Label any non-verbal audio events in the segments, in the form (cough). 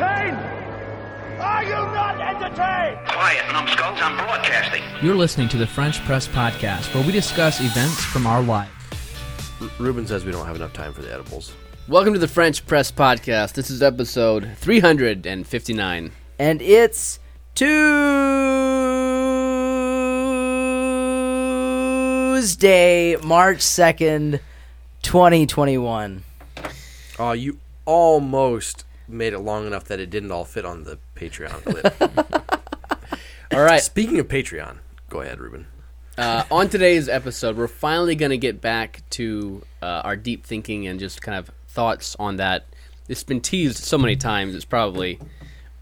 entertained? Are you not entertained? Quiet, numbskulls, I'm broadcasting. You're listening to the French Press Podcast, where we discuss events from our lives. Ruben says we don't have enough time for the edibles. Welcome to the French Press Podcast. This is episode 359. and it's Tuesday, March 2nd, 2021. Oh, you almost made it long enough that it didn't all fit on the Patreon clip. (laughs) All right, Speaking of Patreon, go ahead, Ruben. uh, on today's episode, we're finally going to get back to uh, our deep thinking and just kind of thoughts on that. It's been teased so many times, it's probably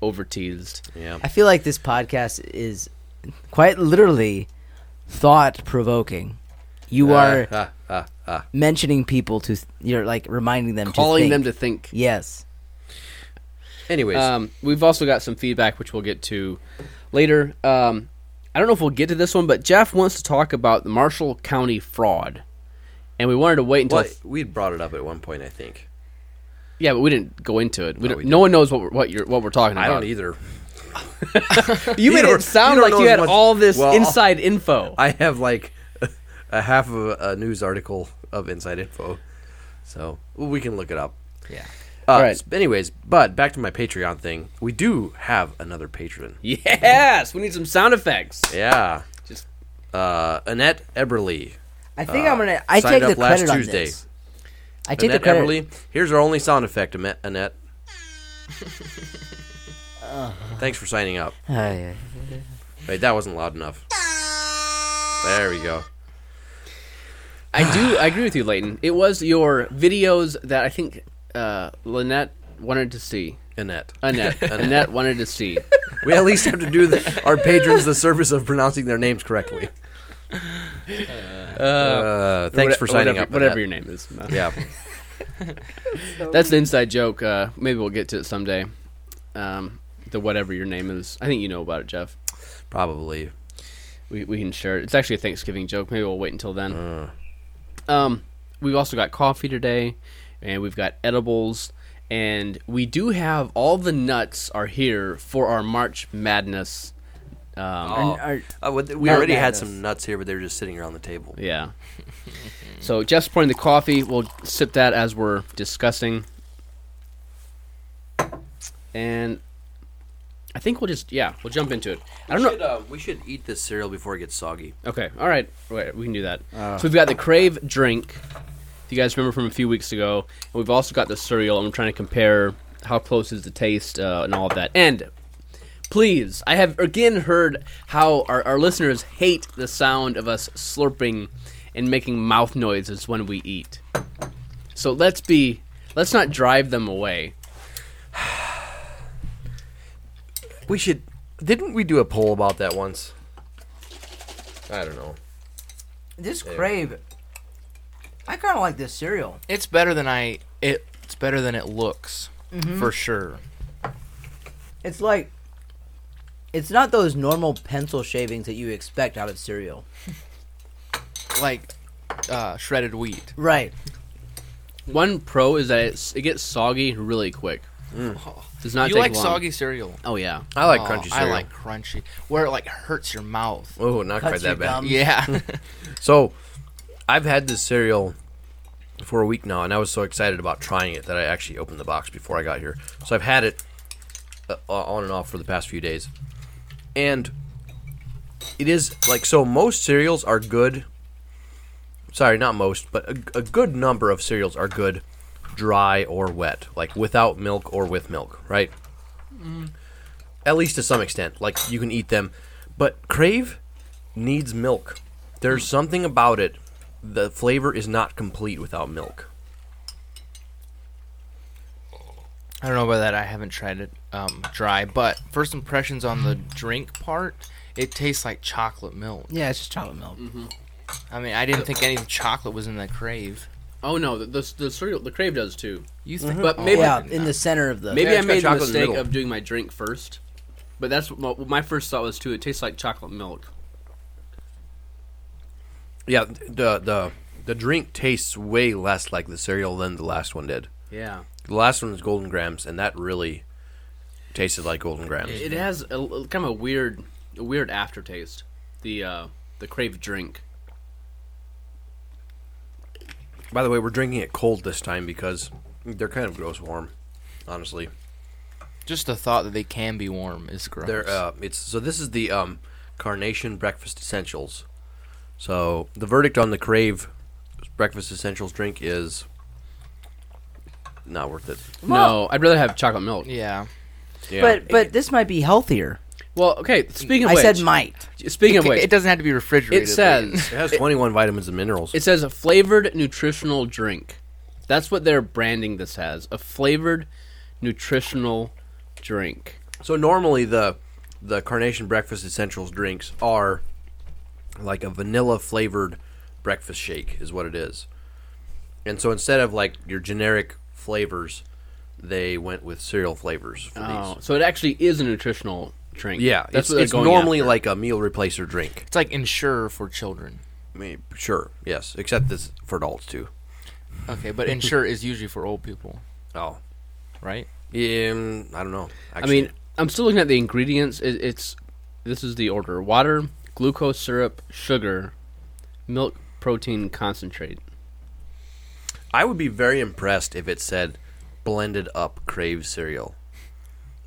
over teased. Yeah. I feel like this podcast is quite literally thought provoking. You are Ah, ah, ah. mentioning people to, you're like reminding them Calling to them to think. Yes. Anyways, Um, we've also got some feedback, which we'll get to later. Um, I don't know if we'll get to this one, but Jeff wants to talk about the Marshall County fraud. And we wanted to wait until well, we brought it up at one point, I think. Yeah, but we didn't go into it. We No, no one knows what we're, what you're what we're talking I about. don't either. (laughs) You made it sound you like you had all this Well, inside info. (laughs) I have like a half of a, a news article of inside info, so we can look it up. Yeah. Uh, Right. s- Anyways, but back to my Patreon thing. We do have another patron. yes, we need some sound effects. Yeah. Just- uh, Annette Eberly. I think Uh, I'm going to, I signed take the up last credit on Tuesday. this. I take Annette the credit. Eberly. Here's our only sound effect, Annette. Annette. (laughs) Thanks for signing up. Oh, yeah. Wait, that wasn't loud enough. There we go. I do. I agree with you, Layton. It was your videos that I think uh, Lynette wanted to see. Annette. Annette, (laughs) Annette wanted to see. We at least have to do the, our patrons the service of pronouncing their names correctly. Uh, thanks for signing whatever, up. Whatever your name is. Yeah. (laughs) That's an inside joke. Uh, maybe we'll get to it someday. Um, the whatever your name is. I think you know about it, Jeff. Probably. We, we can share it. It's actually a Thanksgiving joke. Maybe we'll wait until then. Uh. Um, we've also got coffee today, and we've got edibles, and we do have all the nuts are here for our March Madness. Um, Oh. Are- Uh, we we Nut already had some nuts here, but they were just sitting around the table. Yeah. so Jeff's pouring the coffee. We'll sip that as we're discussing. And I think we'll just yeah we'll jump into it. I don't know. We should, uh, we should eat this cereal before it gets soggy. Okay, all right, Wait, we can do that. so we've got the Crave drink. If you guys remember from a few weeks ago, and we've also got the cereal. I'm trying to compare how close is the taste uh, and all of that. And please, I have again heard how our, our listeners hate the sound of us slurping and making mouth noises when we eat. So let's be let's not drive them away. (sighs) We should. Didn't we do a poll about that once? I don't know. This Crave, I kind of like this cereal. It's better than I. It, it's better than it looks, Mm-hmm. for sure. It's like, it's not those normal pencil shavings that you expect out of cereal. (laughs) Like uh, shredded wheat. Right. One pro is that it's, it gets soggy really quick. Does not you take like long. soggy cereal? Oh yeah. I like Oh, crunchy I like crunchy, where it like hurts your mouth. Oh, not Cuts quite that bad. gums. Yeah. (laughs) (laughs) So, I've had this cereal for a week now, and I was so excited about trying it that I actually opened the box before I got here. So I've had it uh, on and off for the past few days, and it is like so. Most cereals are good. Sorry, not most, but a, a good number of cereals are good, dry or wet, like without milk or with milk, right? At least to some extent, like you can eat them, but Crave needs milk. There's something about it. The flavor is not complete without milk. I don't know about that. I haven't tried it um, dry, but first impressions on the drink part, it tastes like chocolate milk. Yeah, it's just chocolate milk. I mean, I didn't think any of the chocolate was in that crave. Oh no, the, the, the cereal, the Crave does too. You think? But maybe Yeah, in the center of the. maybe Yeah, I made the chocolate the mistake middle. of doing my drink first. But that's what my, my first thought was too. It tastes like chocolate milk. Yeah, the the the drink tastes way less like the cereal than the last one did. Yeah. The last one was Golden Grahams, and that really tasted like Golden Grahams. It has a, a- kind of a weird, a weird aftertaste. The uh, the crave drink. By the way, we're drinking it cold this time because they're kind of gross warm. Honestly, Just the thought that they can be warm is gross. they're uh, it's so this is the um, Carnation Breakfast Essentials. So the verdict on the Crave Breakfast Essentials drink is not worth it. No, I'd rather have chocolate milk. yeah. Yeah. But but this might be healthier. Well, okay. Speaking of I which, said might. Speaking of It, which, it doesn't have to be refrigerated. it says it has 21 vitamins and minerals. it says a flavored nutritional drink. That's what they're branding this as. A flavored nutritional drink. So normally the the Carnation Breakfast Essentials drinks are like a vanilla flavored breakfast shake is what it is. And so instead of like your generic flavors, they went with cereal flavors for Oh, these. so it actually is a nutritional drink. Yeah, that's it's, what it's going normally after. like a meal replacer drink. It's like Ensure for children. I mean, sure, yes, except this for adults too. Okay, but Ensure is usually for old people, Oh, right? um, I don't know. I mean, I'm still looking at the ingredients. It, it's this is the order: water, glucose syrup, sugar, milk protein concentrate. I would be very impressed if it said blended up Crave cereal.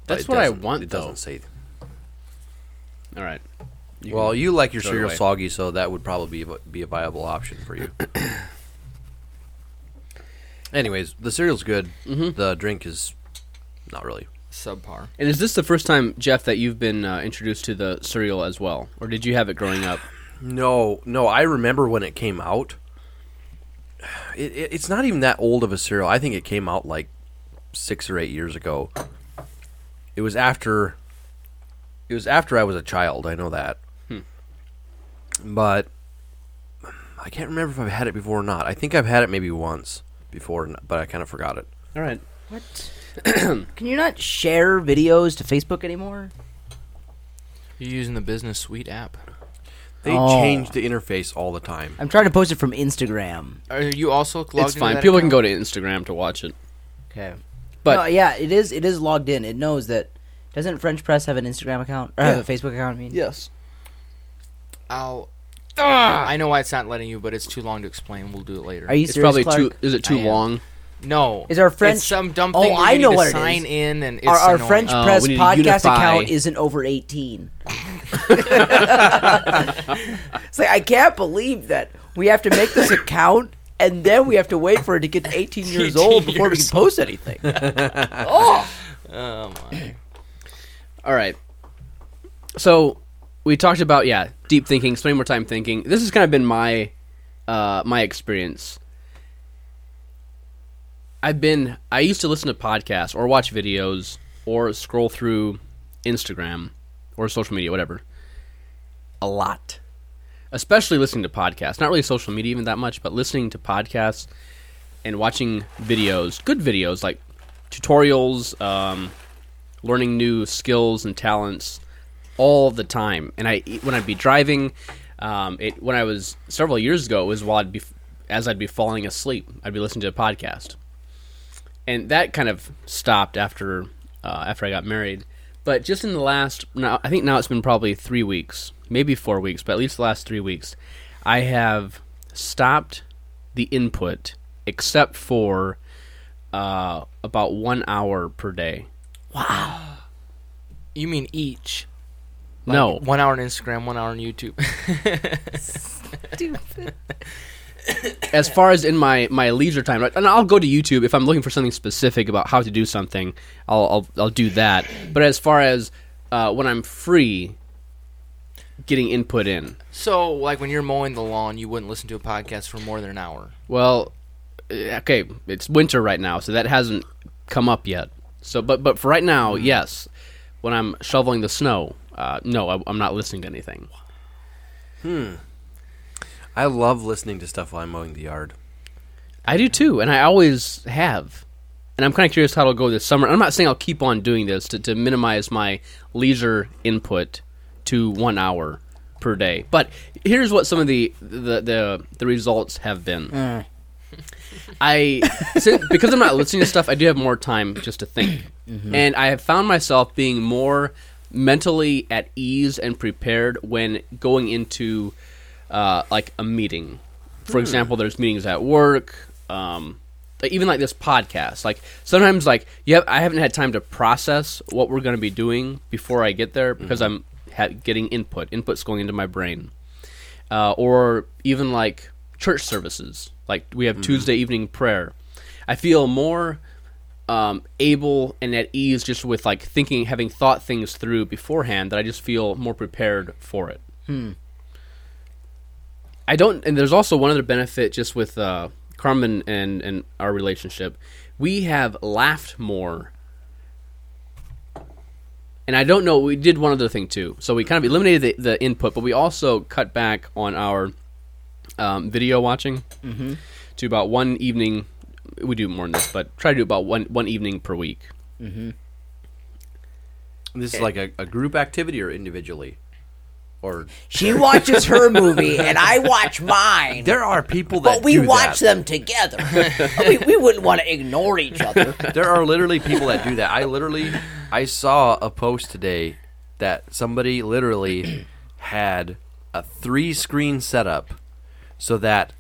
But That's what I doesn't- want, It though. doesn't say. All right. You well, can- you like your throw it cereal away. soggy, so that would probably be, be a viable option for you. (coughs) Anyways, the cereal's good. Mm-hmm. The drink is not really. Subpar. And is this the first time, Jeff, that you've been uh, introduced to the cereal as well, or did you have it growing up? (sighs) No, no. I remember when it came out. (sighs) It, it, it's not even that old of a cereal. I think it came out like six or eight years ago. It was after. It was after I was a child. I know that. But I can't remember if I've had it before or not. I think I've had it maybe once before, but I kind of forgot it. All right. What? (clears throat) Can you not share videos to Facebook anymore? You're using the Business Suite app. They Oh. change the interface all the time. I'm trying to post it from Instagram. Are you also logged in? It's into fine. that People can account? go to Instagram to watch it. Okay. But- no, yeah, it is. It is logged in. It knows that. Doesn't French Press have an Instagram account or have a Facebook account? I mean, Yes. I'll. Ah! I know why it's not letting you, but it's too long to explain. We'll do it later. Are you It's serious, probably Clark? too. Is it too I am. long? No. Is our French- It's some dumb Oh, thing where I know what sign is. in and it's Our, our annoying. French Oh, Press we need to podcast unify. account isn't over 18. (laughs) it's like I can't believe that we have to make this account and then we have to wait for it to get to 18 years (laughs) 18 old before we can post anything. (laughs) Oh my. All right. So we talked about yeah, deep thinking, spending more time thinking. This has kind of been my uh, my experience. I've been I used to listen to podcasts or watch videos or scroll through Instagram or social media, whatever, a lot. Especially listening to podcasts. Not really social media even that much, but listening to podcasts and watching videos, good videos like tutorials, um, learning new skills and talents all the time. And I when I'd be driving, um, it when I was several years ago, it was while I'd be as I'd be falling asleep, I'd be listening to a podcast, and that kind of stopped after uh, after I got married. But just in the last, now I think now it's been probably three weeks, maybe four weeks, but at least the last three weeks, I have stopped the input except for uh, about one hour per day. Wow. You mean each? no, One hour on Instagram, one hour on YouTube. (laughs) (coughs) as far as in my my leisure time, right, and I'll go to YouTube if I'm looking for something specific about how to do something. I'll I'll, I'll do that. But as far as uh, when I'm free, getting input in. so, like when you're mowing the lawn, you wouldn't listen to a podcast for more than an hour. Well, eh, okay, it's winter right now, so that hasn't come up yet. So, but but for right now, yes. When I'm shoveling the snow, uh, no, I, I'm not listening to anything. I love listening to stuff while I'm mowing the yard. I do too, and I always have. And I'm kind of curious how it'll go this summer. I'm not saying I'll keep on doing this to, to minimize my leisure input to one hour per day. But here's what some of the the the, the results have been. Eh. I since, because I'm not listening to stuff, I do have more time just to think, mm-hmm. and I have found myself being more mentally at ease and prepared when going into uh, like a meeting. For example, there's meetings at work. Um, even like this podcast. Like sometimes like you have, i haven't had time to process what we're going to be doing before i get there because i'm ha- getting input. Input's going into my brain. Uh, or even like church services. Like we have tuesday evening prayer. I feel more um, able and at ease just with like thinking having thought things through beforehand that i just feel more prepared for it I don't, and there's also one other benefit just with uh, Carmen and and our relationship. We have laughed more, and I don't know. We did one other thing too. So we kind of eliminated the, the input, but we also cut back on our um, video watching to about one evening. We do more than this, but try to do about one one evening per week. This is like a, a group activity or individually, or She watches her movie and I (laughs) watch mine. there are people that but we do watch that. them together. (laughs) we, we wouldn't want to ignore each other. There are literally people that do that. I literally I saw a post today that somebody literally (clears throat) had a three screen setup so that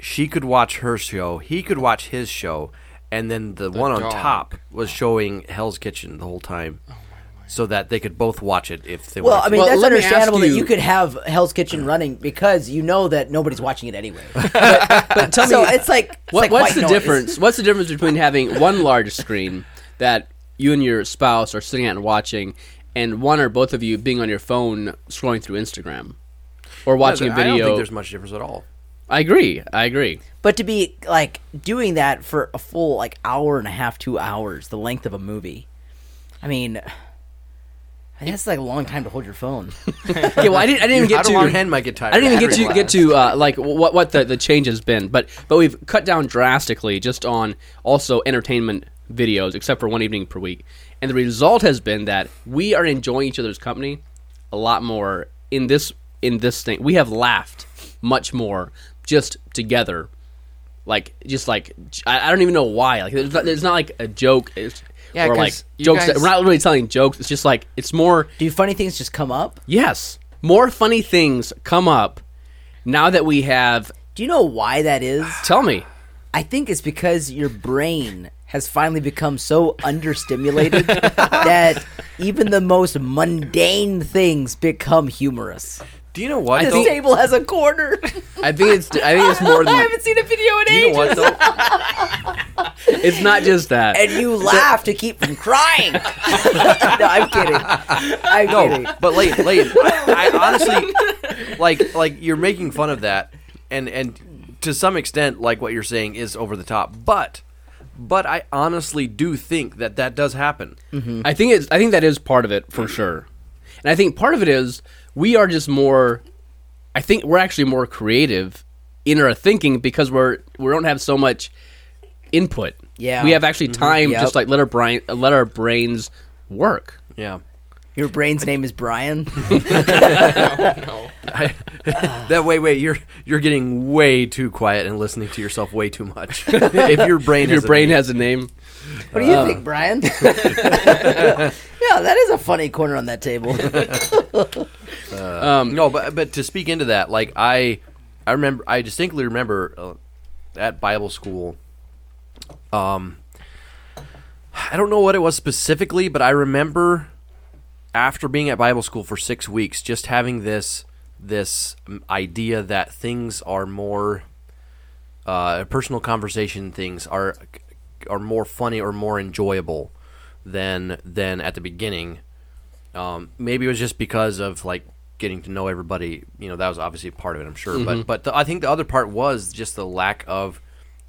she could watch her show, he could watch his show, and then the, one on top was showing Hell's Kitchen the whole time. Oh, So that they could both watch it if they Well, wanted I mean, Well, that's let me ask understandable that you- you could have Hell's Kitchen running because you know that nobody's watching it anyway. (laughs) But tell so me, it's like it's What, like what's white the noise. difference? What's the difference between having one large screen that you and your spouse are sitting at and watching, and one or both of you being on your phone scrolling through Instagram or watching a I don't video? think there's much difference at all. I agree. I agree. But to be like doing that for a full like hour and a half, two hours, the length of a movie. I mean, I guess it's like a long time to hold your phone. (laughs) Okay, well, I didn't. I didn't even get to your hand might get tired. I didn't even get to get to uh, like what what the, the change has been, but but we've cut down drastically just on also entertainment videos, except for one evening per week, and the result has been that we are enjoying each other's company a lot more in this in this thing. We have laughed much more just together, like just like I, I don't even know why. Like there's not, there's not like a joke. It's, Yeah, or like 'cause you jokes. that, we're not really telling jokes. It's just like it's more Do funny things just come up? Yes. More funny things come up now that we have. Do you know why that is? (sighs) Tell me. I think it's because your brain has finally become so understimulated (laughs) that even the most mundane things become humorous. Do you know what? This though? table has a corner. I think it's. I think it's more (laughs) than. I haven't seen a video in Do you know ages. what though? (laughs) (laughs) It's not just that. And you laugh to keep from crying. (laughs) no, I'm kidding. I'm kidding. But late, late. I, I honestly like like you're making fun of that, and and to some extent, like what you're saying is over the top. But but I honestly do think that that does happen. Mm-hmm. I think it's. I think that is part of it for sure, and I think part of it is we are just more. I think we're actually more creative in our thinking because we're we don't have so much input. Yeah. we have actually time Yep. just like let our brain let our brains work. Yeah. Your brain's name is Brian. (laughs) No. no. (laughs) That way, wait, you're you're getting way too quiet and listening to yourself way too much. if your (laughs) brain, If your has a brain name. has a name, What do you think, Brian? yeah, that is a funny corner on that table. um, No, but but to speak into that, like I, I remember, I distinctly remember uh, at Bible school. Um, I don't know what it was specifically, but I remember after being at Bible school for six weeks, just having this this idea that things are more uh, personal conversation things are are more funny or more enjoyable than than at the beginning. Um, maybe it was just because of like getting to know everybody. You know, that was obviously part of it. I'm sure, but but the, I think the other part was just the lack of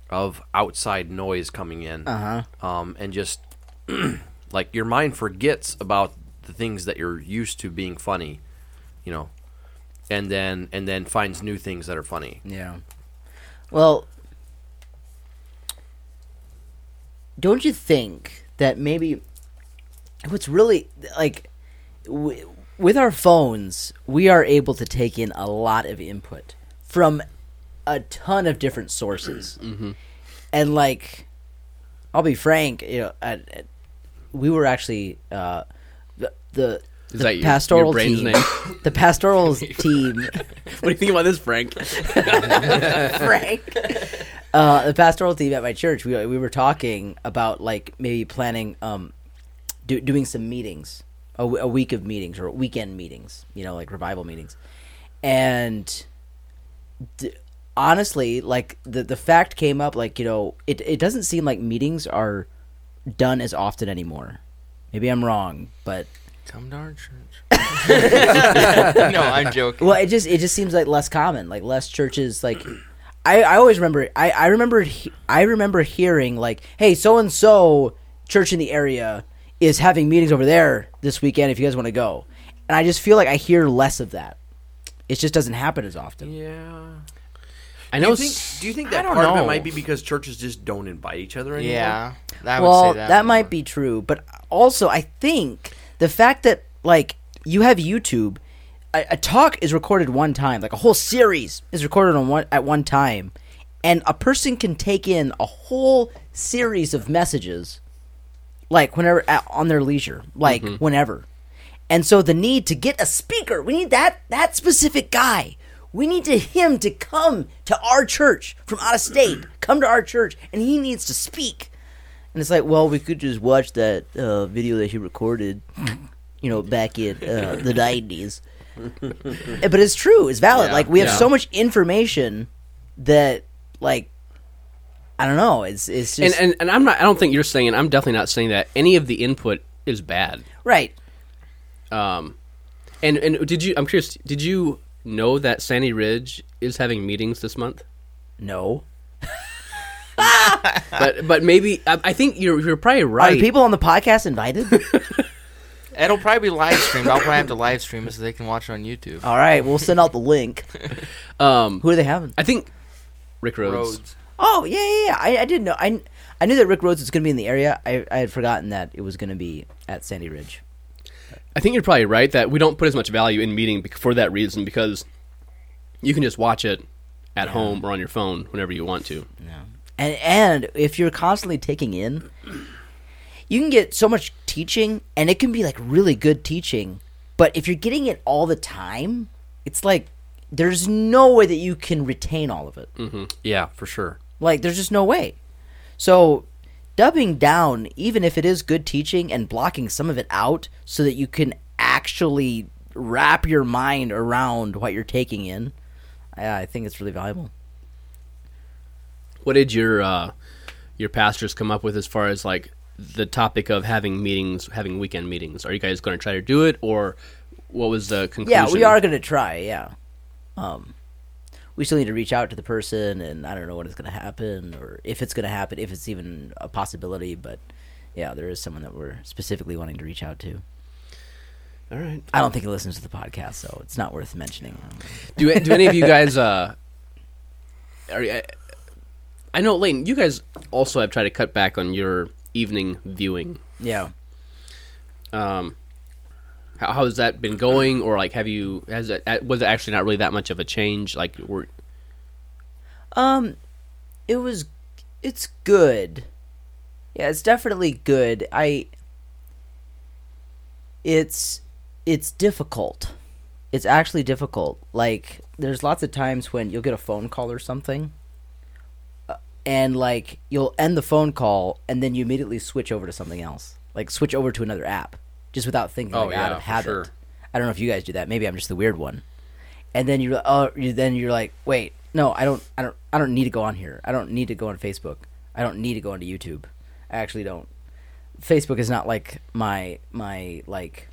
of outside noise coming in, uh-huh. um, and just (clears throat) like your mind forgets about the things that you're used to being funny, you know, and then and then finds new things that are funny. yeah. Well, don't you think that maybe what's really like w- with our phones, we are able to take in a lot of input from a ton of different sources, (clears throat) and like, I'll be frank, you know, we were actually uh, the the, Is the that your- pastoral your team. name? (laughs) The pastoral (laughs) team, What do you think about this, Frank? (laughs) Frank. Uh, the pastoral team at my church, we we were talking about like maybe planning um, do, doing some meetings, a week of meetings or weekend meetings, you know, like revival meetings, and d- honestly, like the the fact came up, like you know, it it doesn't seem like meetings are done as often anymore. Maybe I'm wrong, but Come to our church. (laughs) no, I'm joking. Well, it just it just seems like less common, like less churches. Like, (clears throat) I I always remember I I remember I remember hearing like, hey, so and so church in the area is having meetings over there this weekend. If you guys want to go, and I just feel like I hear less of that. It just doesn't happen as often. Yeah. I Do know. you think? Do you think that don't part of it might be because churches just don't invite each other anymore? Yeah, I would well, say that, that. might be true, but also I think the fact that like you have YouTube, a, a talk is recorded one time, like a whole series is recorded on one at one time, and a person can take in a whole series of messages, like whenever at, on their leisure, like mm-hmm. whenever, and so the need to get a speaker, we need that that specific guy. We need to him to come to our church from out of state, (clears throat) come to our church, and he needs to speak. And it's like, well, we could just watch that uh, video that he recorded, you know, back in uh, the (laughs) nineties. (laughs) but it's true, it's valid. Yeah. like we have Yeah. so much information that, like, I don't know. It's it's and, just and and I'm not. I don't think you're saying. I'm definitely not saying that any of the input is bad. right. Um, and and did you? I'm curious. Did you know that Sandy Ridge is having meetings this month? No, (laughs) But but maybe I, I think you're you're probably right. the people on the podcast invited? (laughs) It'll probably be live streamed. I'll probably have to live stream it so they can watch it on YouTube. All right, we'll send out the link. (laughs) um, Who are they having? I think Rick Rhodes. Roads. Oh yeah, yeah, yeah. I, I didn't know. I I knew that Rick Rhodes was going to be in the area. I I had forgotten that it was going to be at Sandy Ridge. I think you're probably right that we don't put as much value in meeting for that reason because you can just watch it at home or on your phone whenever you want to. And and if you're constantly taking in, you can get so much teaching, and it can be like really good teaching. But if you're getting it all the time, it's like there's no way that you can retain all of it. Mm-hmm. Yeah, for sure. Like there's just no way. So dubbing down, even if it is good teaching, and blocking some of it out so that you can actually wrap your mind around what you're taking in, I, I think it's really valuable. What did your uh, your pastors come up with as far as like the topic of having meetings, having weekend meetings? Are you guys going to try to do it, or what was the conclusion? Yeah, we are going to try. Yeah. Um, we still need to reach out to the person, and I don't know when it's going to happen, or if it's going to happen, if it's even a possibility. But yeah, there is someone that we're specifically wanting to reach out to. All right. I don't think he listens to the podcast, so it's not worth mentioning. Do do any of you guys? Uh, are you- I know, Lane. You guys also have tried to cut back on your evening viewing. Yeah. Um, how, how has that been going, or like, have you? Has it was it actually not really that much of a change? Like, we're Um, it was, it's good. Yeah, it's definitely good. I. It's, it's difficult. It's actually difficult. Like, there's lots of times when you'll get a phone call or something, uh, and like you'll end the phone call, and then you immediately switch over to something else, like switch over to another app, just without thinking, Oh, like, out of habit. sure. I don't know if you guys do that. Maybe I'm just the weird one. And then you're oh, you, then you're like, wait, no, I don't, I don't, I don't need to go on here. I don't need to go on Facebook. I don't need to go onto YouTube. I actually don't. Facebook is not like my my like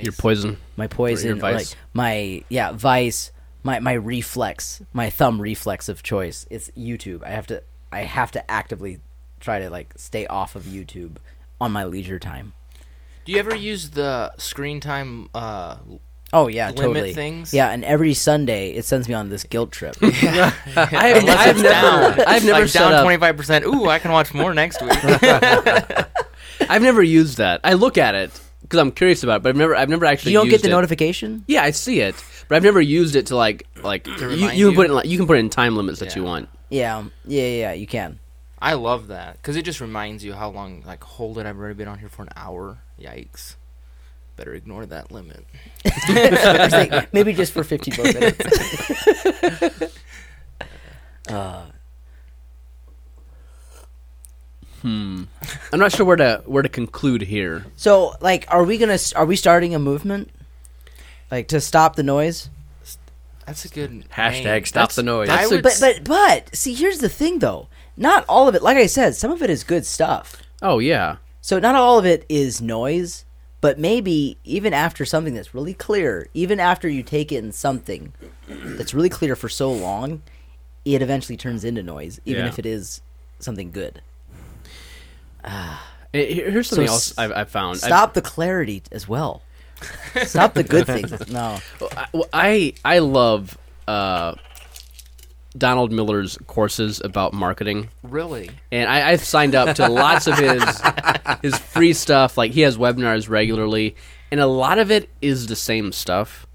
your poison. my poison, vice. like my yeah vice, my my reflex, my thumb reflex of choice. It's YouTube. I have to I have to actively try to like stay off of YouTube on my leisure time. Do you ever use the screen time? Uh, Oh yeah, Limit totally. things? Yeah, and every Sunday it sends me on this guilt trip. (laughs) (laughs) I have, I've it's never, down. (laughs) I've never like set down up. twenty five percent. Ooh, I can watch more next week. I've never used that. I look at it because I'm curious about it, but I've never, I've never actually. you don't get used the it. notification? Yeah, I see it, but I've never used it to like like you, remind you can you? put it in, like you can put it in time limits that you Yeah. want. Yeah, yeah, yeah, yeah, you can. I love that because it just reminds you how long. Like, hold it, I've already been on here for an hour. Yikes! Better ignore that limit. It's (laughs) maybe just for 50 more minutes. (laughs) Uh, hmm. I'm not sure where to where to conclude here. So, like, are we gonna? Are we starting a movement, like, to stop the noise? That's a good Hashtag name. stop That's- the noise. I that's a- would But, but, but, see, here's the thing, though. Not all of it. Like I said, some of it is good stuff. Oh yeah, So not all of it is noise, but maybe even after something that's really clear, even after you take in something that's really clear for so long, it eventually turns into noise, even Yeah. if it is something good. Here- here's something So else I've, I've found. I've- Stop the clarity as well. Stop the good (laughs) things. No. I- well, I I love uh, Donald Miller's courses about marketing, really. and I, I've signed up to lots of his (laughs) his free stuff. Like he has webinars regularly, and a lot of it is the same stuff.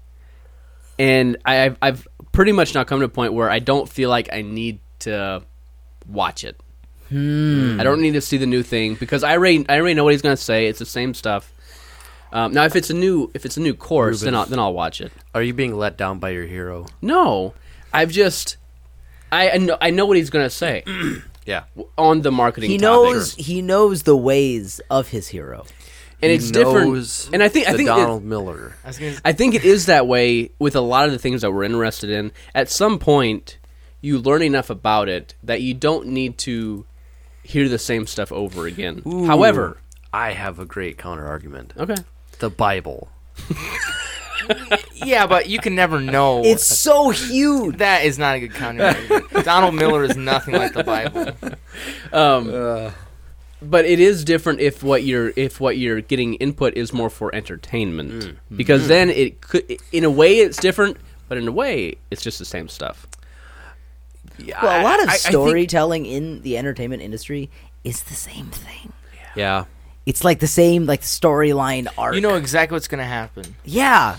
And I, I've I've pretty much now come to a point where I don't feel like I need to watch it. I don't need to see the new thing because I already I already know what he's going to say. It's the same stuff. Um, now, if it's a new if it's a new course, then I'll then I'll watch it. Are you being let down by your hero? No, I've just I I know, I know what he's gonna say (clears throat) Yeah. on the marketing. He topic. knows he knows the ways of his hero. and He it's different. And I think I the think it- Donald Miller. I gonna. I think it is that way with a lot of the things that we're interested in. At some point, you learn enough about it that you don't need to hear the same stuff over again. However, I have a great counter argument. okay, The Bible. (laughs) yeah, but you can never know. It's so huge. that is not a good counter. Donald Miller is nothing like the Bible. Um, uh. but it is different if what you're if what you're getting input is more for entertainment mm. because mm. then it could in a way it's different, but in a way it's just the same stuff. Yeah, Well, a lot of I- I think- storytelling in the entertainment industry is the same thing. yeah. It's like the same like storyline arc. You know exactly what's gonna happen. yeah.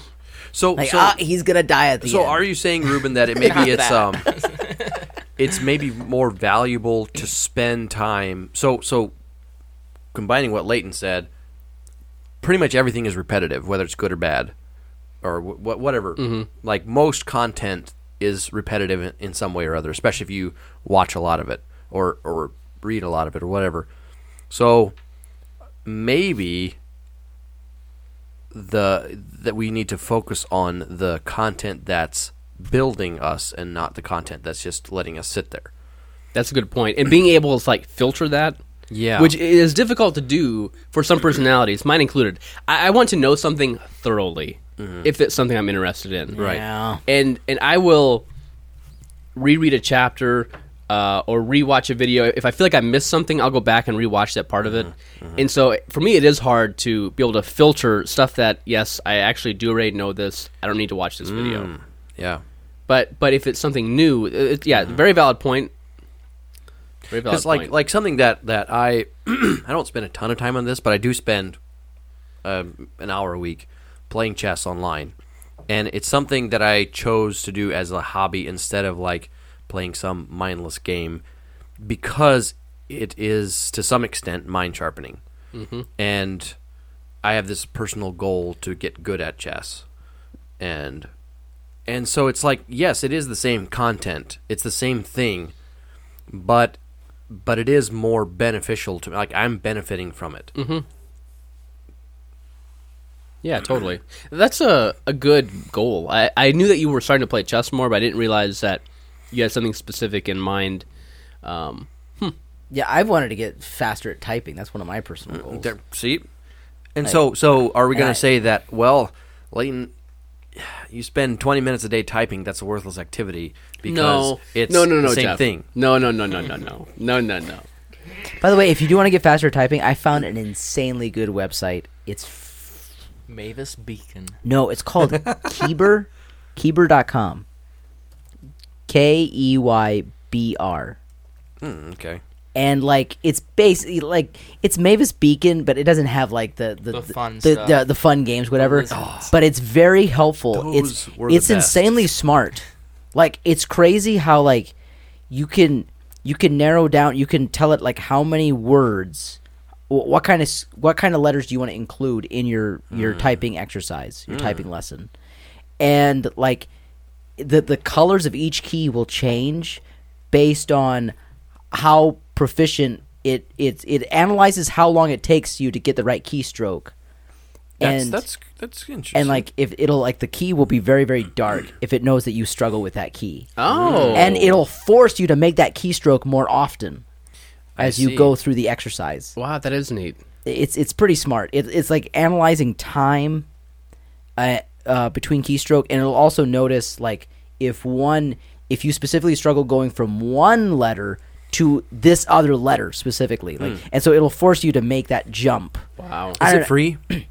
So, Like so, ah, he's gonna die at the end. so end. are you saying, Ruben, that it (laughs) maybe Not it's that. um, it's maybe more valuable to spend time. So, so combining what Leighton said, pretty much everything is repetitive, whether it's good or bad, or wh- wh- whatever. Like most content is repetitive in, in some way or other, especially if you watch a lot of it or or read a lot of it or whatever. So maybe the that we need to focus on the content that's building us and not the content that's just letting us sit there. That's a good point. And being able to like filter that, Yeah. which is difficult to do for some personalities, mine included. I, I want to know something thoroughly mm-hmm. if it's something I'm interested in. Right. Yeah. And and I will reread a chapter uh, or rewatch a video. If I feel like I missed something, I'll go back and rewatch that part of it. And so for me, it is hard to be able to filter stuff that yes, I actually do already know this. I don't need to watch this video. yeah. But but if it's something new, it, yeah, very valid point. Very valid like point. like something that that I (clears throat) I don't spend a ton of time on this, but I do spend um, an hour a week playing chess online, and it's something that I chose to do as a hobby instead of like playing some mindless game, because it is to some extent mind sharpening, mm-hmm. and I have this personal goal to get good at chess, and and so it's like yes, it is the same content, it's the same thing, but but it is more beneficial to me. Like I'm benefiting from it. Mm-hmm. Yeah, totally. That's a, a good goal. I, I knew that you were starting to play chess more, but I didn't realize that you had something specific in mind. Um, Yeah, I've wanted to get faster at typing. That's one of my personal goals. There, see, and so so are we going to say that? Well, Leighton, you spend 20 minutes a day typing. That's a worthless activity because no, it's no, no, no, the same Jeff. thing. No, no, no, no, no, no, no, no, no. By the way, if you do want to get faster at typing, I found an insanely good website. It's Mavis Beacon. no, it's called (laughs) Keybr, Keybr.com. K E Y B R. Hmm, okay. and like it's basically like it's Mavis Beacon, but it doesn't have like the the The fun the, stuff. the, the fun games, whatever. lizards. (gasps) But it's very helpful. Those it's were the it's best. insanely smart. Like it's crazy how like you can you can narrow down. You can tell it like how many words. What kind of s- what kind of letters do you want to include in your your typing exercise, your typing lesson, and like the the colors of each key will change based on how proficient it it it analyzes how long it takes you to get the right keystroke. That's and that's that's interesting. and like if it'll like the key will be very very (clears throat) dark if it knows that you struggle with that key. Oh, And it'll force you to make that keystroke more often as you go through the exercise. wow, that is neat. It's it's pretty smart. It, it's like analyzing time uh, uh, between keystroke, and it'll also notice like if one if you specifically struggle going from one letter to this other letter specifically, like, and so it'll force you to make that jump. Wow. I is don't- it free? (clears throat)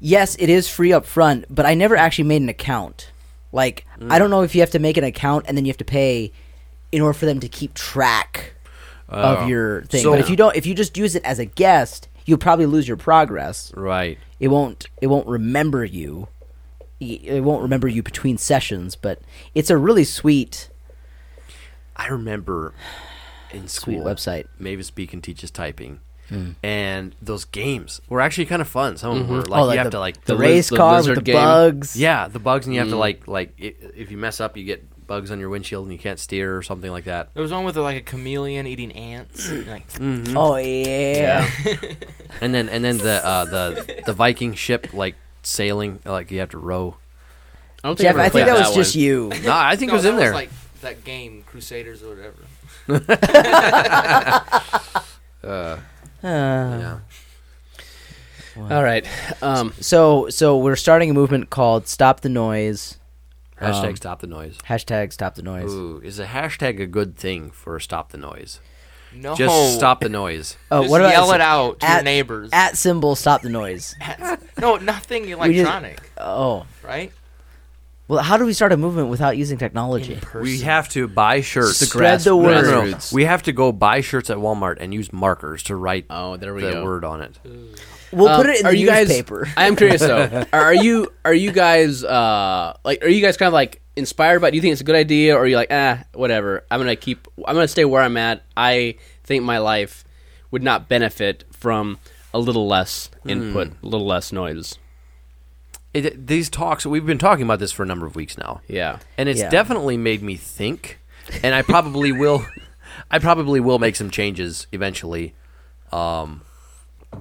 Yes, it is free up front, but I never actually made an account. Like, I don't know if you have to make an account and then you have to pay in order for them to keep track of your thing. So- but if you don't, if you just use it as a guest, you'll probably lose your progress. Right. It won't. It won't remember you. It won't remember you between sessions. But it's a really sweet, I remember in sweet school, website. Mavis Beacon teaches typing, hmm. and those games were actually kind of fun. Some of them were mm-hmm. like oh, you have the, to like the the race liz- the car with the game. bugs. yeah the bugs, and you have to mm. like like i if you mess up, you get bugs on your windshield and you can't steer or something like that. There was one with like a chameleon eating ants. like, Oh yeah. (laughs) And then and then the uh, the the Viking ship like sailing like you have to row. I don't think Jeff, I've I think played that was just one. you. (laughs) No, I think no, it was that in there. like that game, Crusaders or whatever. (laughs) Uh, yeah. All right. Um, So so we're starting a movement called Stop the Noise. Hashtag Um, stop the noise. Hashtag Stop the Noise. Ooh, is a hashtag a good thing for stop the noise? No, Just stop the noise. Oh, Just what about yell it out to at, your neighbors. At symbol, stop the noise. (laughs) no, nothing just- electronic, Oh, right? well, how do we start a movement without using technology? We have to buy shirts. Spread the word. no, no. Grassroots. We have to go buy shirts at Walmart and use markers to write oh, there we the go. word on it. We'll Um, put it in are the you guys, newspaper. (laughs) I am curious though. (laughs) Are you are you guys uh like are you guys kind of like inspired by? it? Do you think it's a good idea, or are you like ah whatever? I'm gonna keep. I'm gonna stay where I'm at. I think my life would not benefit from a little less input, a little less noise. it. These talks, we've been talking about this for a number of weeks now, Yeah. and it's Yeah. definitely made me think. And I probably will, (laughs) I probably will make some changes eventually, um,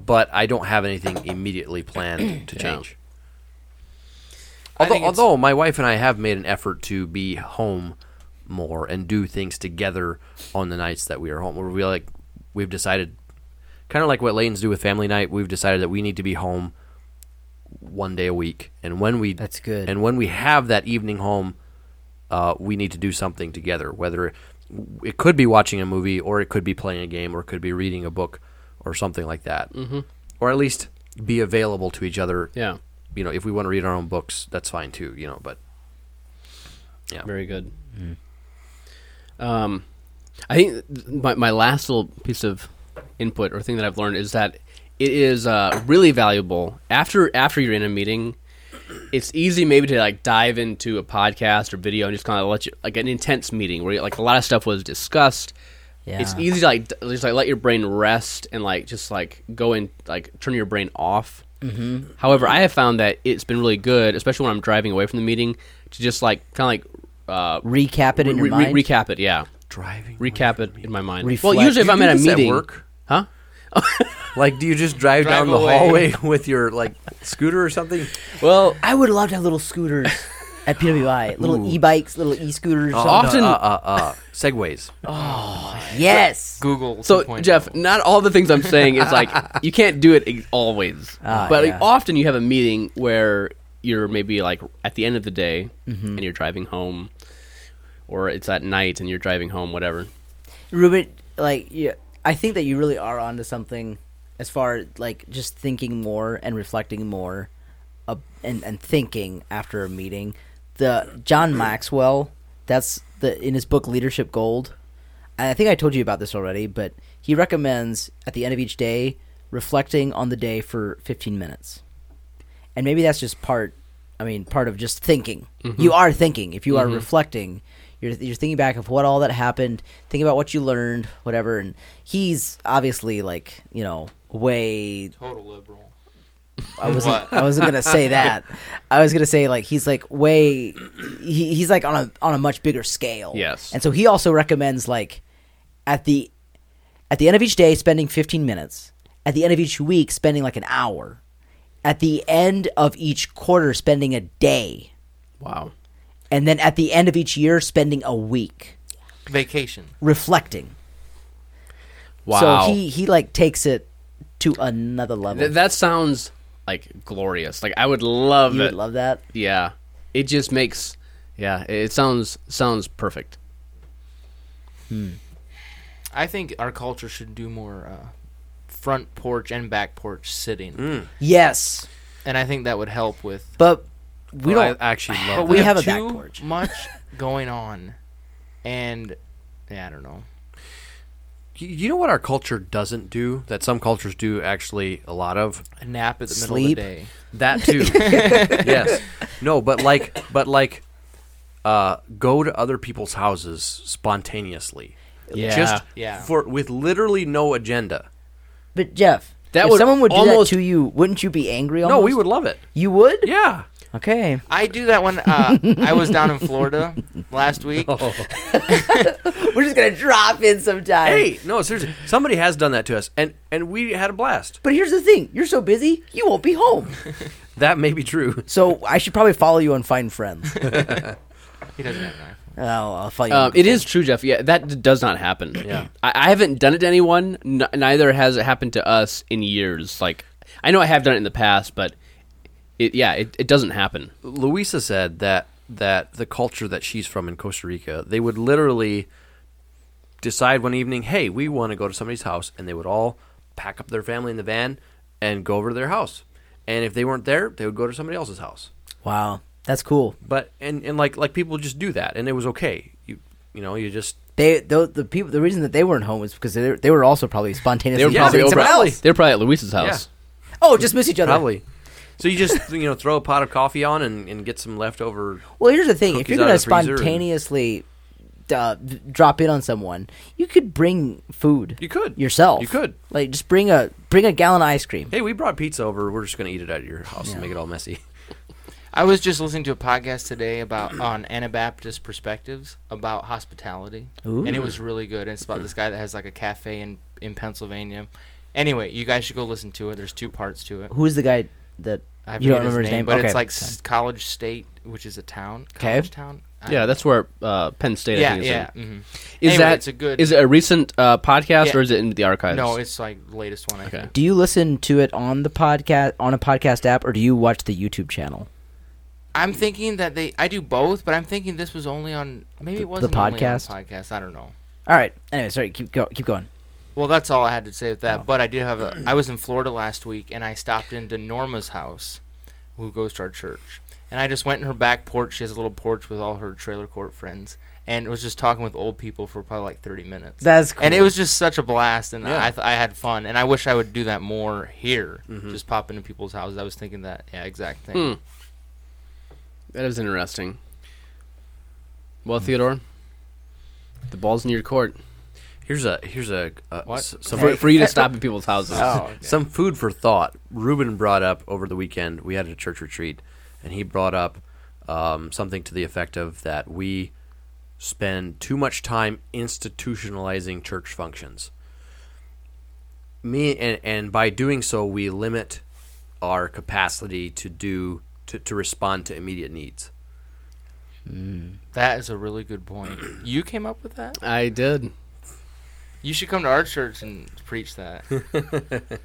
but I don't have anything immediately planned (clears throat) to Yeah. change. Although, although my wife and I have made an effort to be home more and do things together on the nights that we are home, where we like we've decided, kind of like what Layton's do with family night, we've decided that we need to be home one day a week, and when we That's good. and when we have that evening home, uh, we need to do something together. Whether it could be watching a movie, or it could be playing a game, or it could be reading a book, or something like that, mm-hmm. or at least be available to each other Yeah. you know, if we want to read our own books, that's fine too, you know, but yeah, Very good. Um, I think my my last little piece of input or thing that I've learned is that it is uh, really valuable after after you're in a meeting. It's easy maybe to like dive into a podcast or video and just kind of let you like an intense meeting where like a lot of stuff was discussed. Yeah. It's easy to like just like let your brain rest and like just like go and like turn your brain off. Mm-hmm. However, I have found that it's been really good, especially when I'm driving away from the meeting, to just like kind of like uh, Recap it in your re- re- mind. recap it. Yeah, driving. recap it in my mind. Reflect. Well, usually if you I'm at a this at meeting, work? huh? (laughs) Like, do you just drive, Drive down the hallway (laughs) with your like scooter or something? Well, I would love to have little scooters (laughs) at PWI, little e-bikes, little e-scooters. something. often- uh, uh, uh, segways. Oh yes. Google. so 2.0. Jeff, not all the things I'm saying is like (laughs) you can't do it always, Ah, but like, often you have a meeting where you're maybe like at the end of the day Mm-hmm. and you're driving home, or it's at night and you're driving home, whatever. Ruben, like, yeah, I think that you really are onto something as far as like just thinking more and reflecting more, uh, and and thinking after a meeting. The John Maxwell, that's the in his book Leadership Gold. I think I told you about this already, but he recommends at the end of each day reflecting on the day for 15 minutes. And maybe that's just part I mean, part of just thinking. Mm-hmm. You are thinking. If you are mm-hmm. reflecting, you're you're thinking back of what all that happened, thinking about what you learned, whatever. And he's obviously like, you know, way Total liberal. I wasn't. What? I wasn't gonna say (laughs) that. I was gonna say like he's like way. He, he's like on a on a much bigger scale. Yes. And so he also recommends like at the at the end of each day spending 15 minutes. At the end of each week spending like an hour. At the end of each quarter spending a day. Wow. And then at the end of each year spending a week Vacation. reflecting. Wow. So he he like takes it to another level. Th- that sounds like glorious. Like I would love you it. would love that. yeah. It just makes yeah, it sounds sounds perfect. Hmm. I think our culture should do more uh, front porch and back porch sitting, Mm. Yes. and I think that would help with. But we Well, don't I actually love But that. we we have have, a back too porch. much going on, and yeah, I don't know. You- You know what our culture doesn't do that some cultures do actually a lot of? A nap at the Sleep. middle of the day. That too. (laughs) yes. No, but like but like uh go to other people's houses spontaneously. Yeah. Just Yeah. for with literally no agenda. But Jeff, That if would someone would do almost- that to you, wouldn't you be angry? No, we would love it. You would? Yeah. Okay. I do that when uh, I was down in Florida last week. (laughs) We're just gonna drop in sometime. Hey, no, seriously. Somebody has done that to us and and we had a blast. But here's the thing: you're so busy, you won't be home. (laughs) That may be true. so I should probably follow you and Find Friends. (laughs) He doesn't have an iPhone. oh, I'll follow you. Um, it is true, Jeff. Yeah, that d- does not happen. Yeah. I, I haven't done it to anyone. N- neither has it happened to us in years. Like, I know I have done it in the past, but it, yeah, it, it doesn't happen. Luisa said that that the culture that she's from in Costa Rica, they would literally decide one evening, "Hey, we want to go to somebody's house," and they would all pack up their family in the van and go over to their house. And if they weren't there, they would go to somebody else's house. Wow, that's cool. But and, and like like people just do that, and it was okay. You you know you just They the, the people the reason that they weren't home was because they were, they were also probably (laughs) spontaneously They were probably visiting over. someone At, else. they were probably at Luis's house. Oh, just miss each other. probably. So you just you know throw a pot of coffee on and, and get some leftover. Well, here's the thing: if you're gonna of the freezer and- spontaneously uh, drop in on someone, you could bring food. You could yourself. You could. like just bring a bring a gallon of ice cream. Hey, we brought pizza over. We're just gonna eat it at your house and make it all messy. I was just listening to a podcast today about (clears throat) on Anabaptist perspectives about hospitality, and it was really good. And it's about this guy that has like a cafe in in Pennsylvania. Anyway, you guys should go listen to it. There's two parts to it. Who's the guy that I you don't remember his name? but okay. it's like S- College State, which is a town. Okay. College town. I Yeah, don't that's where uh, Penn State. I Yeah, think, is yeah. in. mhm. Is Anyway, that it's a good- Is it a recent uh, podcast Yeah. or is it in the archives? No, it's like the latest one. I Okay. think. Do you listen to it on the podcast on a podcast app, or do you watch the YouTube channel? I'm thinking that they. I do both, but I'm thinking this was only on. Maybe The- it wasn't the only on podcast? podcast. I don't know. All right. Anyway, sorry. Keep go. Keep going. Well, that's all I had to say with Oh. that. But I did have a. I was in Florida last week, and I stopped into Norma's house, who goes to our church, and I just went in her back porch. She has a little porch with all her trailer court friends, and was just talking with old people for probably like 30 minutes. That's cool. and it was just such a blast, and Yeah. I th- I had fun, and I wish I would do that more here. Mm-hmm. Just pop into people's houses. I was thinking that, yeah, exact thing. Hmm. That is interesting. Hmm. Well, Theodore, the ball's in your court Here's a here's a, a What? some for, for you to stop at people's houses. Oh, (laughs) okay. some food for thought. Ruben brought up over the weekend. We had a church retreat, and he brought up um, something to the effect of that we spend too much time institutionalizing church functions. Me and and by doing so, we limit our capacity to do to, to respond to immediate needs. That is a really good point. You came up with that? I did. You should come to our church and preach that.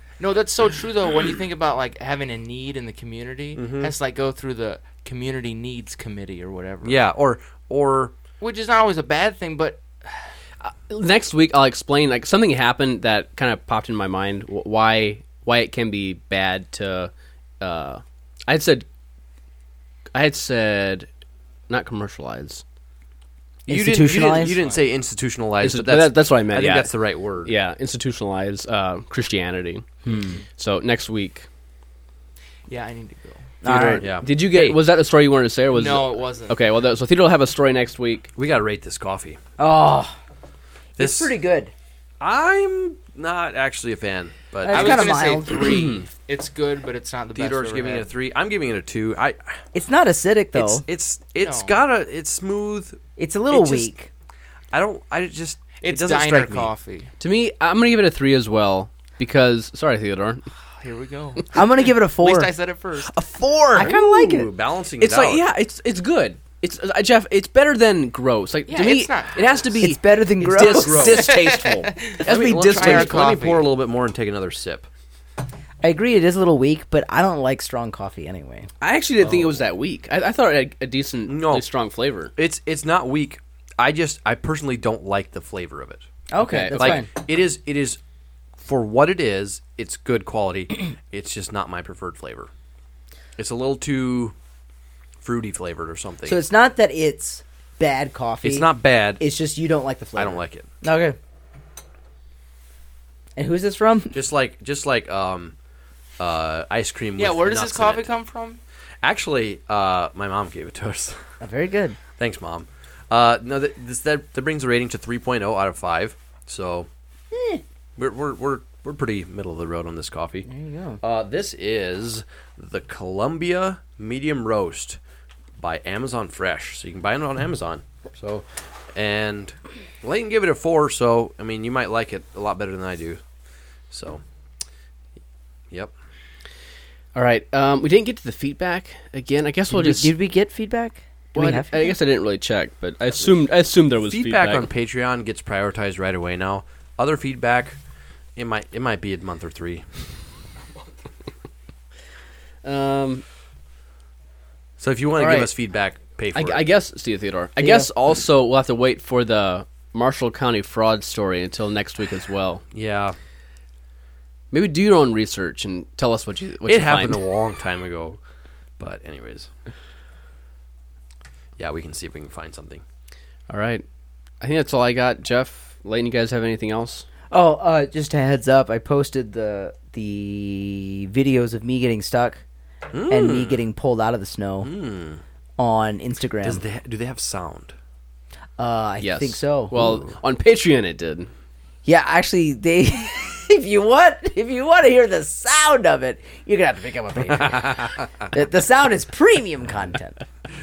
(laughs) no, that's so true though. When you think about like having a need in the community, Mm-hmm. has to like go through the community needs committee or whatever. Yeah, or or which is not always a bad thing, but Next week, I'll explain. Like something happened that kind of popped in my mind. wh- Why why it can be bad to. Uh, I had said. I had said, not commercialize. You didn't, you, didn't, Institutionalized? you didn't say institutionalized, Insti- but but that's, that's what I meant, I think yeah. that's the right word. Yeah, institutionalize uh, Christianity. So next week. Yeah, I need to go. All Theodore, right. Yeah. Did you get? Hey. Was that the story you wanted to say? Or was no, it- it wasn't. Okay, well, that, so Theodore will have a story next week. We got to rate this coffee. Oh, This it's pretty good. I'm not actually a fan, but It's I was kinda gonna mild. say three. (clears throat) it's good, but it's not the Theodore's best. I've giving ever it a had. three. I'm giving it a two. I It's not acidic though. it's It's, it's it's No. got a it's smooth. It's a little it just- weak. I don't. I just It's it doesn't diner strike me. coffee. To me, I'm gonna give it a three as well because sorry, Theodore. (sighs) Here we go. I'm gonna give it a At four. least I said it first. a four. I kind of like it. Balancing It's it like out. yeah, it's it's good. It's uh, Jeff. It's better than gross. Like Yeah, to me, it's not it has to be. It's better than dis- gross. distasteful. it has to Let me, be let, me, distasteful. let me coffee. pour a little bit more and take another sip. I agree. It is a little weak, but I don't like strong coffee anyway. I actually didn't think it was that weak. I, I thought it had a decent, No. strong flavor. It's it's not weak. I just I personally don't like the flavor of it. Okay, Okay, that's like fine. it is it is for what it is. It's good quality. (clears throat) it's just not my preferred flavor. It's a little too fruity flavored or something. So it's not that it's bad coffee. it's not bad. It's just you don't like the flavor. I don't like it. Okay. And who's this from? Just like just like um uh ice cream. Yeah, with where does nuts this coffee come from? Actually, uh, my mom gave it to us. (laughs) Oh, very good. Thanks, mom. Uh, no, that, this, that that brings the rating to 3.0 out of five. So Eh. we're, we're we're we're pretty middle of the road on this coffee. There you go. Uh, this is the Colombia Medium Roast by Amazon Fresh. So you can buy it on Amazon. So, and Layton gave it a four. So I mean, you might like it a lot better than I do. So, yep. All right, um, we didn't get to the feedback again. I guess we'll Did, we, just. did we get feedback? Do well, we I, I guess I didn't really check, but I assumed I assumed there was feedback, feedback, on Patreon gets prioritized right away now. Other feedback, it might it might be a month or three. Um, So if you want to give right. us feedback, pay for I, it. I guess Steve Theodore. I Yeah. guess also we'll have to wait for the Marshall County fraud story until next week as well. yeah, Maybe do your own research and tell us what you what it you happened find. a long time ago. But anyways, yeah, we can see if we can find something. All right, I think that's all I got. Jeff, Layton, you guys have anything else? Oh, uh, just a heads up. I posted the the videos of me getting stuck and me getting pulled out of the snow on Instagram. Does they do they have sound? uh, I Yes, think so. Well, on Patreon it did. yeah, actually, they. (laughs) if you want, if you want to hear the sound of it, you're gonna have to pick up a Patreon. (laughs) the, the sound is premium content.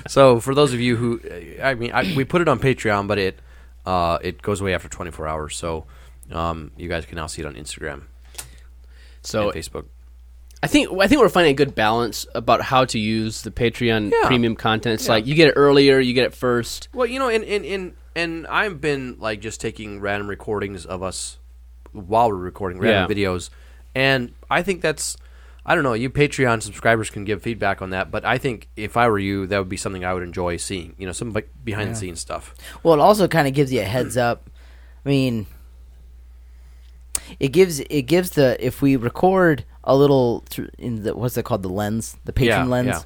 So for those of you who, I mean, I, we put it on Patreon, but it uh, it goes away after 24 hours. So um, you guys can now see it on Instagram So and Facebook. I think I think we're finding a good balance about how to use the Patreon Yeah. premium content. It's like you get it earlier, you get it first. Well, you know, and and and, and I've been like just taking random recordings of us while we're recording random Yeah. videos, and I think that's I don't know. You Patreon subscribers can give feedback on that, but I think if I were you, that would be something I would enjoy seeing. You know, some like behind the scenes stuff. Well, it also kind of gives you a heads up. I mean, it gives it gives the if we record a little through in the what's it called the lens the Patreon Yeah, lens,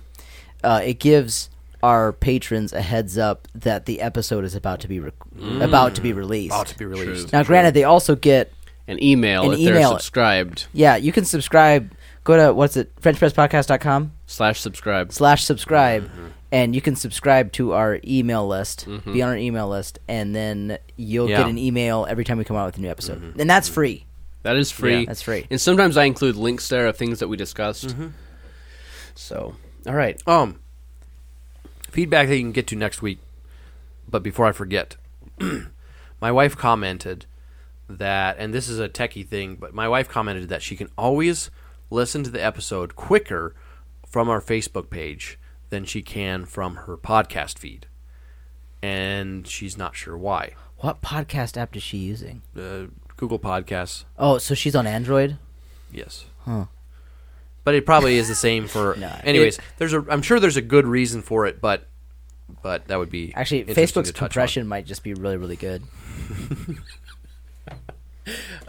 uh, it gives our patrons a heads up that the episode is about to be rec- about to be released. About to be released. now, granted, they also get An email An if they're email. subscribed yeah. You can subscribe. Go to what's it FrenchPressPodcast.com slash subscribe. slash subscribe. Mm-hmm. And you can subscribe to our email list, be on our email list, and then you'll Yeah. Mm-hmm. get an email every time we come out with a new episode. And that's free. That is free. Yeah. That's free. And sometimes I include links there of things that we discussed. Mm-hmm. So, all right. Um, feedback that you can get to next week. But before I forget, (clears throat) my wife commented that, and this is a techie thing, but my wife commented that she can always listen to the episode quicker from our Facebook page than she can from her podcast feed. And she's not sure why. What podcast app is she using? Uh, Google Podcasts, Oh, so she's on Android. yes. Huh. But it probably is the same for. (laughs) No, anyways, there's a. I'm sure there's a good reason for it, but but that would be Actually, Facebook's touch on. compression might just be really, really good. (laughs)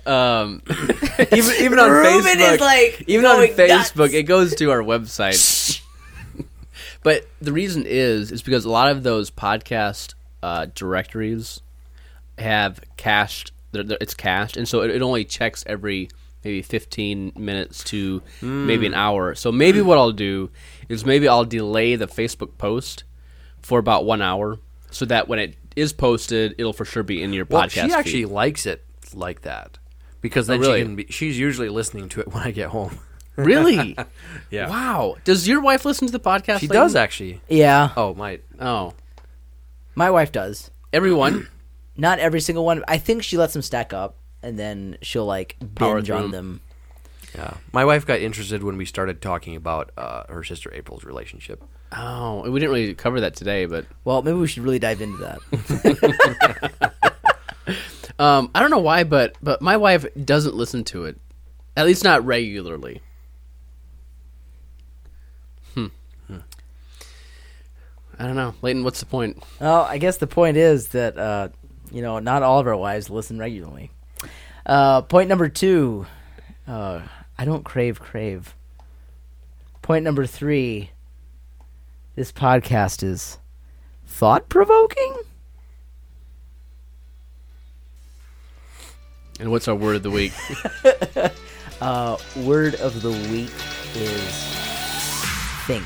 Um, (laughs) even even on Ruben Facebook, like, even on Facebook, nuts. it goes to our website. but the reason is is because a lot of those podcast uh, directories have cached. They're- they're- It's cached, and so it, it only checks every maybe 15 minutes to maybe an hmm. hour. So maybe what I'll do is maybe I'll delay the Facebook post for about one hour, so that when it is posted, it'll for sure be in your Well, podcast. she actually feed. likes it like that because oh, then really? she can be. She's usually listening to it when I get home. really. (laughs) Yeah. Wow. Does your wife listen to the podcast? She Layton? does actually. Yeah, Oh, my. Oh, my wife does. everyone. Not every single one. I think she lets them stack up, and then she'll like Power binge through on 'em. them. Yeah, my wife got interested when we started talking about uh, her sister April's relationship. Oh, we didn't really cover that today, but Well, maybe we should really dive into that. (laughs) um, I don't know why, but but my wife doesn't listen to it, at least not regularly. Hmm. I don't know, Layton. What's the point? well, I guess the point is that uh, you know not all of our wives listen regularly. Uh, point number two, uh, I don't crave crave. Point number three, this podcast is thought provoking. And what's our word of the week? (laughs) Uh, word of the week is think.